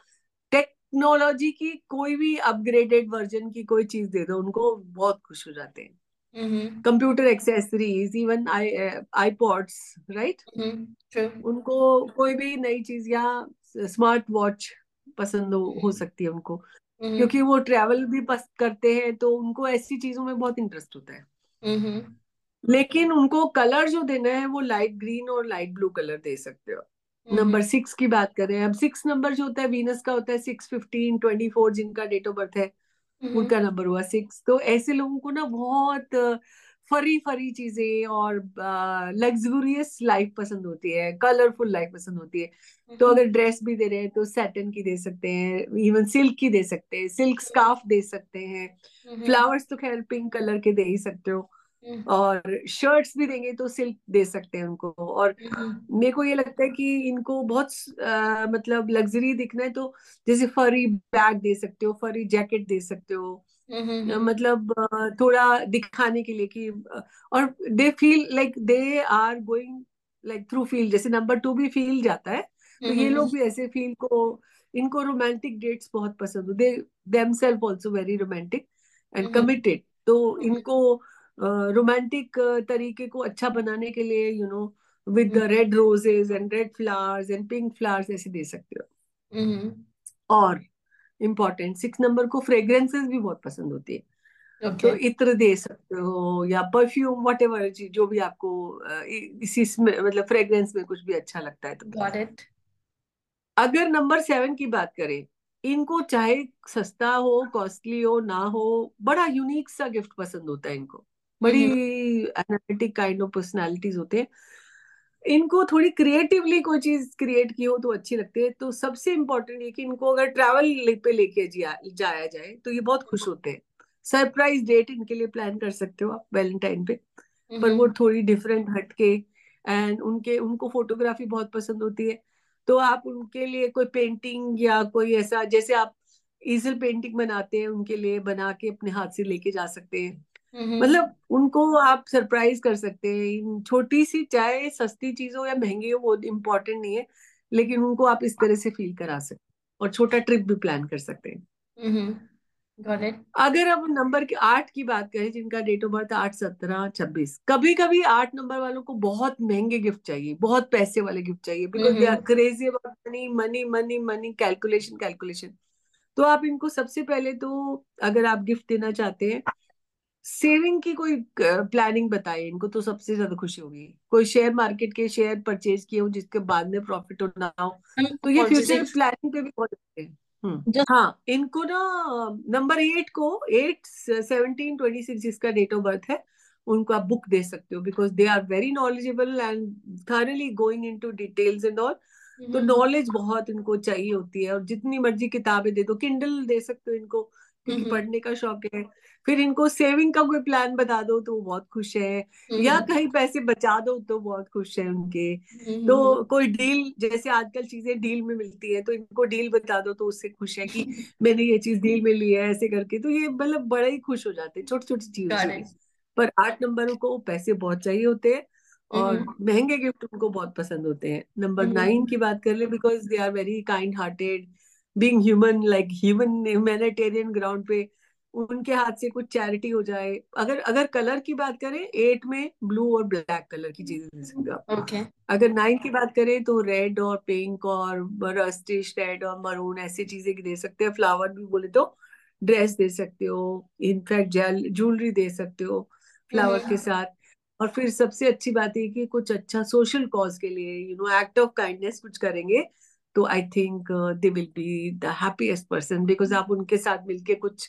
टेक्नोलॉजी की कोई भी अपग्रेडेड वर्जन की कोई चीज़ दे दो उनको बहुत खुश हो जाते हैं. Computer accessories even I iPods right. उनको कोई भी नई चीज़ या स्मार्ट वॉच पसंद हो, हो सकती है उनको Mhm. क्योंकि वो ट्रैवल भी पसंद करते हैं तो उनको ऐसी चीज़ों में बहुत इंटरेस्ट होता है Mhm. लेकिन उनको कलर जो देना है वो लाइट ग्रीन और लाइट ब्लू कलर दे सकते हो. नंबर सिक्स की बात करें अब सिक्स नंबर जो होता है वीनस का होता है सिक्स फिफ्टीन ट्वेंटी फोर जिनका डेट ऑफ़ बर्थ है. उनका नंबर हुआ सिक्स तो ऐसे लोगों को ना बहुत फरी फरी चीज़ें और लग्जूरियस लाइफ पसंद होती है कलरफुल लाइफ पसंद होती है तो Mhm. अगर ड्रेस भी दे रहे हैं तो सैटन की दे सकते हैं इवन सिल्क की दे सकते हैं सिल्क स्कार्फ दे सकते हैं. फ्लावर्स तो खैर पिंक कलर के दे ही सकते हो. और शर्ट्स भी देंगे तो सिल्क दे सकते हैं उनको और. मेरे को ये लगता है कि इनको बहुत अ, मतलब लग्जरी दिखना है तो जैसे फरी बैग दे सकते हो फरी जैकेट दे सकते हो मतलब थोड़ा दिखाने के लिए कि और they feel like they are going like through feel जैसे नंबर टू भी फील जाता है तो ये Mhm. लोग भी ऐसे फील को इनको रोमांटिक डेट्स बहुत पसंद हो they themselves also very romantic and. Committed तो इनको रोमांटिक तरीके को अच्छा बनाने के लिए you know with red roses and red flowers and pink flowers ऐसे दे सकते हो. और इम्पोर्टेंट सिक्स नंबर को फ्रेग्रेंसेस भी बहुत पसंद होती है। तो इत्र दे सकते हो या परफ्यूम वट एवर जो भी आपको इसी मतलब फ्रेग्रेंस में कुछ भी अच्छा लगता है तो. अगर नंबर सेवन की बात करें इनको चाहे सस्ता हो कॉस्टली हो ना हो बड़ा यूनिक सा गिफ्ट पसंद होता है इनको। बड़ी एनालिटिक काइंड ऑफ़ पर्सनालिटीज होते हैं। इनको थोड़ी क्रिएटिवली कोई चीज़ क्रिएट की हो तो अच्छी लगती है। तो सबसे इम्पोर्टेंट ये कि इनको अगर ट्रैवल पे लेके जिया- जाया जाए तो ये बहुत खुश होते हैं। सरप्राइज़ डेट इनके लिए प्लान कर सकते हो आप वैलेंटाइन पे पर वो Mhm. थोड़ी डिफरेंट हटके एंड उनके उनको फोटोग्राफी बहुत पसंद होती है। तो आप उनके लिए कोई पेंटिंग या कोई ऐसा जैसे आप ईजल पेंटिंग बनाते हैं उनके लिए बना के अपने हाथ से लेके जा सकते हैं। हम्म मतलब उनको आप सरप्राइज़ कर सकते हैं। छोटी सी चाहे सस्ती चीज़ हो या महँगी हो वो इम्पोर्टेंट नहीं है लेकिन उनको आप इस तरह से फील करा सकते और छोटा ट्रिप भी प्लान कर सकते हैं। अगर अब नंबर के आठ की बात करें जिनका डेट ऑफ़ बर्थ आठ सत्रह छब्बीस कभी कभी आठ नंबर वालों को बहुत महँगे गिफ्ट चाहिए बहुत पैसे वाले गिफ्ट चाहिए because they are crazy about money money money money calculation calculation तो आप इनको सबसे पहले तो अगर आप गिफ्ट देना चाहते हैं सेविंग की कोई प्लानिंग बताइए इनको तो सबसे ज़्यादा खुशी होगी। कोई शेयर मार्केट के शेयर परचेज किए हो जिसके बाद में प्रॉफिट हो ना हो तो ये फ्यूचर प्लानिंग पे भी बहुत अच्छे हैं। हम्म, हाँ इनको ना नंबर एट को एट सेवनटीन ट्वेंटी सिक्स जिसका डेट ऑफ़ बर्थ है उनको आप बुक दे सकते हो because they are very knowledgeable and thoroughly going in to details and all तो नॉलेज बहुत इनको चाहिए होती है और जितनी मर्ज़ी किताबें दे दो किंडल दे सकते हो इनको क्योंकि पढ़ने का शौक है। फिर इनको सेविंग का कोई प्लान बता दो तो वो बहुत खुश है या कहीं पैसे बचा दो तो बहुत खुश है उनके। तो कोई डील जैसे आजकल चीज़ें डील में मिलती है तो इनको डील बता दो तो उससे खुश है कि मैंने ये चीज़ डील में ली है ऐसे करके। तो ये मतलब बड़ा ही खुश हो जाते हैं छोटी छोटी चीज़ों पर आठ नंबरों को पैसे बहुत चाहिए होते हैं और महँगे गिफ्ट उनको बहुत पसंद होते हैं। नंबर नाइन की बात कर ले because they are very kind hearted being human like human humanitarian ground पे उनके हाथ से कुछ चैरिटी हो जाए। अगर अगर कलर की बात करें एट में ब्लू और ब्लैक कलर की चीज़ें दे सकते हो okay. अगर नाइन की बात करें तो रेड और पिंक और रस्टिश रेड और मरून ऐसी चीज़ें दे सकते हैं। फ्लावर भी बोले तो ड्रेस दे सकते हो इनफैक्ट जेल ज्वेलरी दे सकते हो फ्लावर के साथ। और फिर सबसे अच्छी बात है कि कुछ अच्छा सोशल कॉज के लिए you know act of kindness कुछ करेंगे तो I think they will be the happiest person because आप उनके साथ मिलके कुछ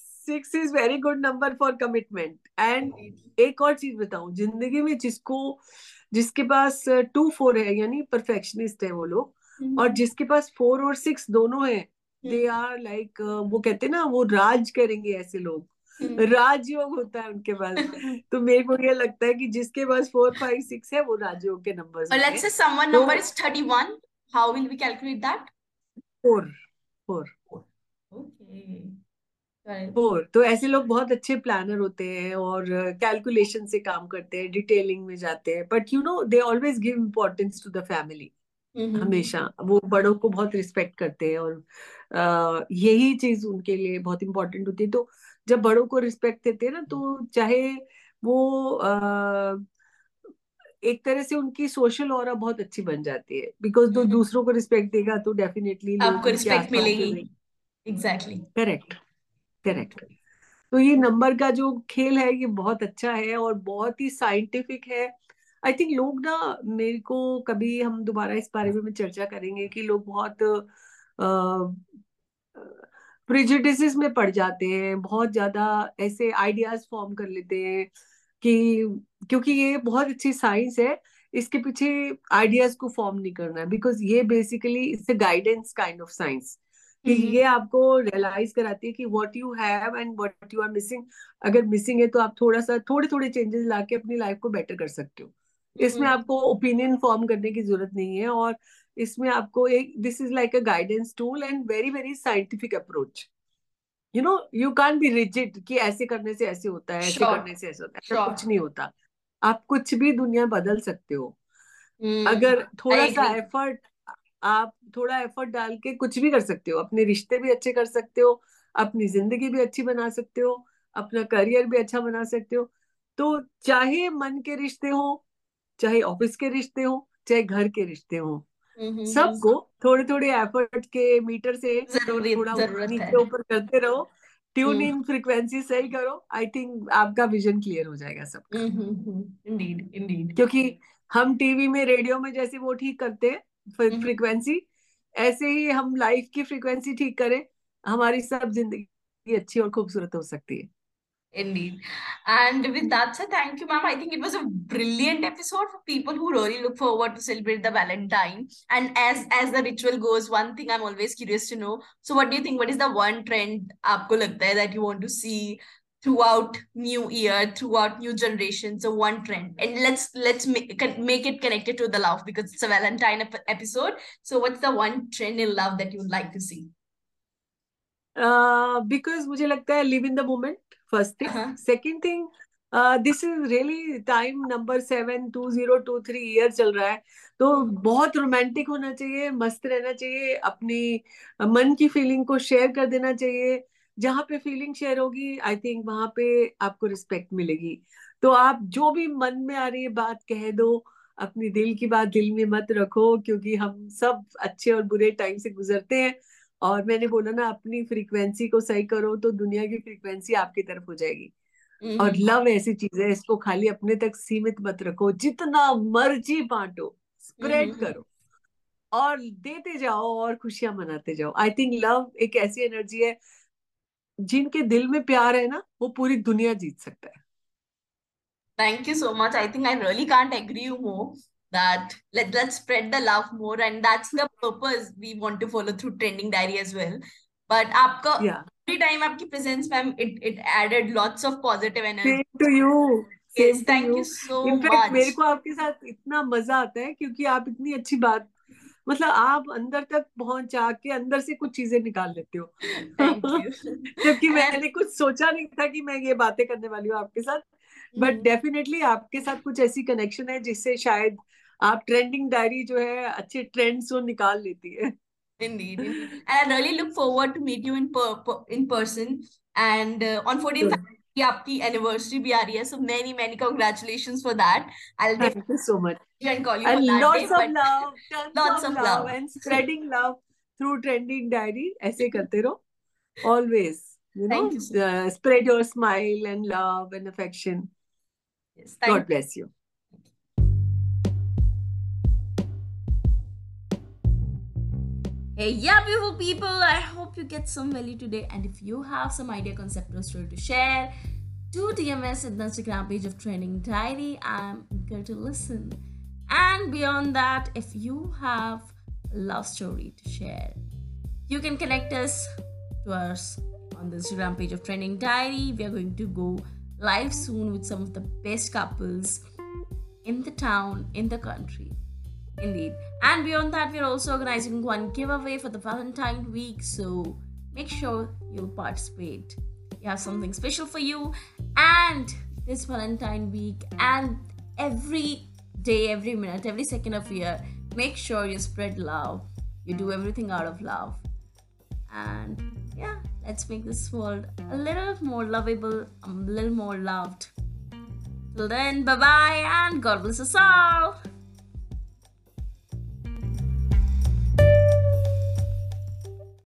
six is very good number for commitment and एक और चीज़ बताऊँ ज़िंदगी में जिसको जिसके पास टू फोर है यानी परफेक्शनिस्ट है वो लोग mm-hmm. और जिसके पास फोर और सिक्स दोनों है दे आर लाइक वो कहते हैं ना वो राज करेंगे ऐसे लोग। mm-hmm. राजयोग होता है उनके पास। तो मेरे को ये लगता है कि जिसके पास फोर फाइव सिक्स है वो राजयोग के number let's say someone number is 31 how will we calculate that four four okay four. तो ऐसे लोग बहुत अच्छे प्लानर होते हैं और कैलकुलेशन से काम करते हैं डिटेलिंग में जाते हैं। But you know they always give importance to the family हमेशा। वो बड़ों को बहुत रिस्पेक्ट करते हैं और यही चीज़ उनके लिए बहुत इम्पोर्टेंट होती है। तो जब बड़ों को रिस्पेक्ट देते हैं ना तो चाहे वो आ, एक तरह से उनकी सोशल और बहुत अच्छी बन जाती है। बिकॉज़ तो दूसरों को रिस्पेक्ट देगा तो डेफिनेटली आपको रिस्पेक्ट मिलेगी। एग्जैक्टली करेक्ट करेक्ट तो ये नंबर का जो खेल है, ये बहुत अच्छा है और बहुत ही साइंटिफिक है। आई थिंक लोग ना, मेरे को कभी हम दोबारा इस बारे में चर्चा करेंगे कि लोग बहुत प्रिजुडिस में पड़ जाते हैं, बहुत ज़्यादा ऐसे आइडियाज़ फॉर्म कर लेते हैं कि, क्योंकि ये बहुत अच्छी साइंस है, इसके पीछे आइडियाज़ को फॉर्म नहीं करना है बिकॉज़ ये basically it's guidance kind of science ये आपको रियलाइज़ कराती है कि what you have and what you are missing अगर मिसिंग है तो आप थोड़ा सा थोड़े थोड़े चेंजेस लाके अपनी लाइफ को बेटर कर सकते हो। इसमें आपको ओपिनियन फॉर्म करने की ज़रूरत नहीं है और इसमें आपको एक this is like a guidance tool and very very scientific approach you know you can be rigid कि ऐसे करने से ऐसे होता है ऐसे करने से ऐसे होता है ऐसा कुछ नहीं होता। आप कुछ भी दुनिया बदल सकते हो। अगर थोड़ा सा एफर्ट आप थोड़ा एफर्ट डाल के कुछ भी कर सकते हो अपने रिश्ते भी अच्छे कर सकते हो अपनी ज़िंदगी भी अच्छी बना सकते हो अपना करियर भी अच्छा बना सकते हो। तो चाहे मन के रिश्ते हो चाहे ऑफ़िस के रिश्ते हो चाहे घर के रिश्ते हो सबको थोड़े थोड़े एफर्ट के मीटर से थोड़ा नीचे ऊपर करते रहो ट्यून इन फ्रीक्वेंसी सही करो आई थिंक आपका विजन क्लियर हो जाएगा सबका। Indeed indeed. क्योंकि हम टीवी में रेडियो में जैसे वो ठीक करते हैं फ्रीक्वेंसी ऐसे ही हम लाइफ की फ्रीक्वेंसी ठीक करें हमारी सब ज़िंदगी अच्छी और खूबसूरत हो सकती है Indeed. And with that said, thank you, ma'am. I think it was a brilliant episode for people who really look forward to celebrate the Valentine. And as as the ritual goes, one thing I'm always curious to know. So, what do you think? What is the one trend आपको लगता है that you want to see throughout new year, throughout new generation? So one trend, and let's let's make make it connected to the love because it's a Valentine episode. So, what's the one trend in love that you'd like to see? Uh, because मुझे लगता है live in the moment first thing. Uh-huh. Second thing, uh, this is really time number two three year चल रहा है तो बहुत romantic होना चाहिए मस्त रहना चाहिए अपनी मन की फीलिंग को शेयर कर देना चाहिए जहाँ पे फीलिंग शेयर होगी आई थिंक वहाँ पे आपको रिस्पेक्ट मिलेगी। तो आप जो भी मन में आ रही है बात कह दो अपनी दिल की बात दिल में मत रखो क्योंकि हम सब अच्छे और बुरे टाइम से गुजरते हैं। और मैंने बोला ना अपनी फ्रीक्वेंसी को सही करो तो दुनिया की फ्रीक्वेंसी आपकी तरफ़ हो जाएगी। और लव हम्म। ऐसी चीज़ है इसको खाली अपने तक सीमित मत रखो। जितना मर्ज़ी बांटो स्प्रेड हम्म। करो। और देते जाओ और खुशियाँ मनाते जाओ। आई थिंक लव एक ऐसी एनर्जी है जिनके दिल में प्यार है ना वो पूरी दुनिया जीत सकता है Thank you so much. I think I really can't agree more. that let, let's spread the love more and that's the purpose we want to follow through trending diary as well but आपका yeah. every time आपकी presence ma'am it it added lots of positive energy Same to you yes thank you. you so In fact, much मेरे को आपके साथ इतना मज़ा आता है क्योंकि आप इतनी अच्छी बात मतलब आप अंदर तक पहुँच जाके अंदर से कुछ चीज़ें निकाल लेते हो जबकि मैंने कुछ सोचा नहीं था कि मैं ये बातें करने वाली हूँ आपके साथ बट डेफिनेटली hmm. आपके साथ कुछ ऐसी कनेक्शन है जिससे शायद आप ट्रेंडिंग डायरी जो है अच्छे ट्रेंड्स वो निकाल लेती है Indeed, indeed. And I really look forward to meet you in per, per in person. And uh, on 14th, sure. कि आपकी एनिवर्सरी भी आ रही है so many many congratulation for that I thank you so much and through trending diary ऐसे करते रहो. Always spread your smile and love and affection God bless you Hey, yeah, beautiful people. I hope you get some value today. And if you have some idea, concept, or story to share, do DM us at the Instagram page of Training Diary. I'm eager to listen. And beyond that, if you have a love story to share, you can connect us to us on the Instagram page of Training Diary. We are going to go live soon with some of the best couples in the town, in the country. Indeed. And beyond that, we're also organizing one giveaway for the Valentine week. So make sure you'll participate. We have something special for you. And this Valentine week and every day, every minute, every second of year, make sure you spread love. You do everything out of love. And yeah, let's make this world a little more lovable, a little more loved. Till then, bye bye, and God bless us all.